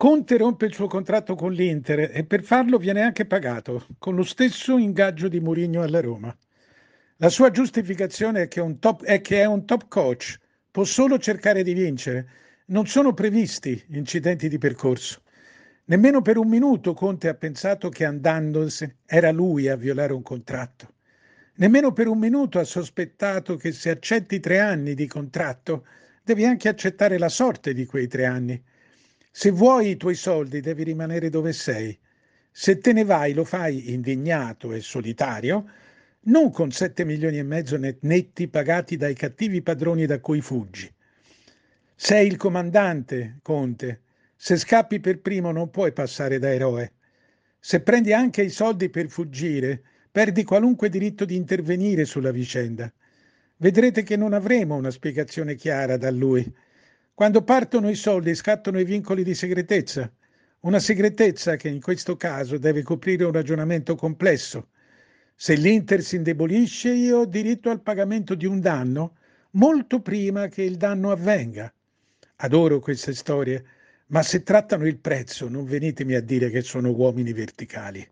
Conte rompe il suo contratto con l'Inter e per farlo viene anche pagato, con lo stesso ingaggio di Mourinho alla Roma. La sua giustificazione è che, top, è che è un top coach, può solo cercare di vincere. Non sono previsti incidenti di percorso. Nemmeno per un minuto Conte ha pensato che andandosene era lui a violare un contratto. Nemmeno per un minuto ha sospettato che se accetti tre anni di contratto devi anche accettare la sorte di quei tre anni. Se vuoi i tuoi soldi devi rimanere dove sei. Se te ne vai lo fai indignato e solitario, non con sette milioni e mezzo netti pagati dai cattivi padroni da cui fuggi. Sei il comandante, Conte. Se scappi per primo non puoi passare da eroe. Se prendi anche i soldi per fuggire, perdi qualunque diritto di intervenire sulla vicenda. Vedrete che non avremo una spiegazione chiara da lui. Quando partono i soldi scattano i vincoli di segretezza, una segretezza che in questo caso deve coprire un ragionamento complesso. Se l'Inter si indebolisce, io ho diritto al pagamento di un danno molto prima che il danno avvenga. Adoro queste storie, ma se trattano il prezzo non venitemi a dire che sono uomini verticali.